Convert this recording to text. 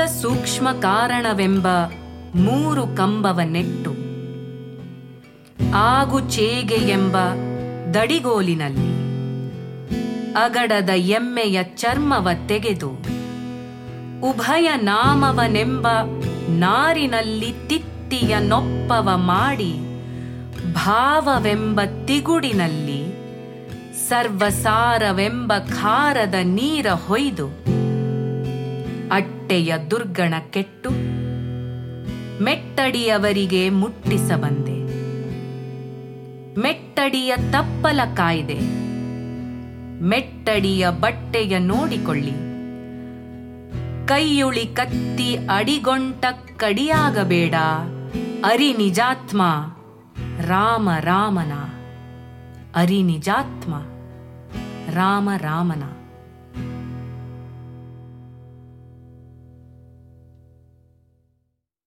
ಸ್ಥೂಲ ಸೂಕ್ಷ್ಮ ಕಾರಣವೆಂಬ ಮೂರು ಕಂಬವ ನೆಟ್ಟು ಆಗು ಚೇಗೆ ಎಂಬ ದಡಿಗೋಲಿನಲ್ಲಿ ಅಗಡದ ಎಮ್ಮೆಯ ಚರ್ಮವ ತೆಗೆದು ಉಭಯ ನಾಮವನೆಂಬ ನಾರಿನಲ್ಲಿ ತಿತ್ತಿಯ ನೊಪ್ಪವ ಮಾಡಿ ಭಾವವೆಂಬ ತಿಗುಡಿನಲ್ಲಿ ಸರ್ವಸಾರವೆಂಬ ಖಾರದ ನೀರ ಹೊಯ್ದು ಅಟ್ಟೆಯ ದುರ್ಗಣ ಕೆಟ್ಟು ಮೆಟ್ಟಡಿಯವರಿಗೆ ಮುಟ್ಟಿಸ ಬಂದೆ. ಮೆಟ್ಟಡಿಯ ತಪ್ಪಲ ಕಾಯ್ದೆ. ಮೆಟ್ಟಡಿಯ ಬಟ್ಟೆಯ ನೋಡಿಕೊಳ್ಳಿ. ಕೈಯುಳಿ ಕತ್ತಿ ಅಡಿಗೊಂಟ ಕಡಿಯಾಗಬೇಡ. ಅರಿ ನಿಜಾತ್ಮ, ರಾಮ ರಾಮನ. ಅರಿ ನಿಜಾತ್ಮ, ರಾಮ ರಾಮನ.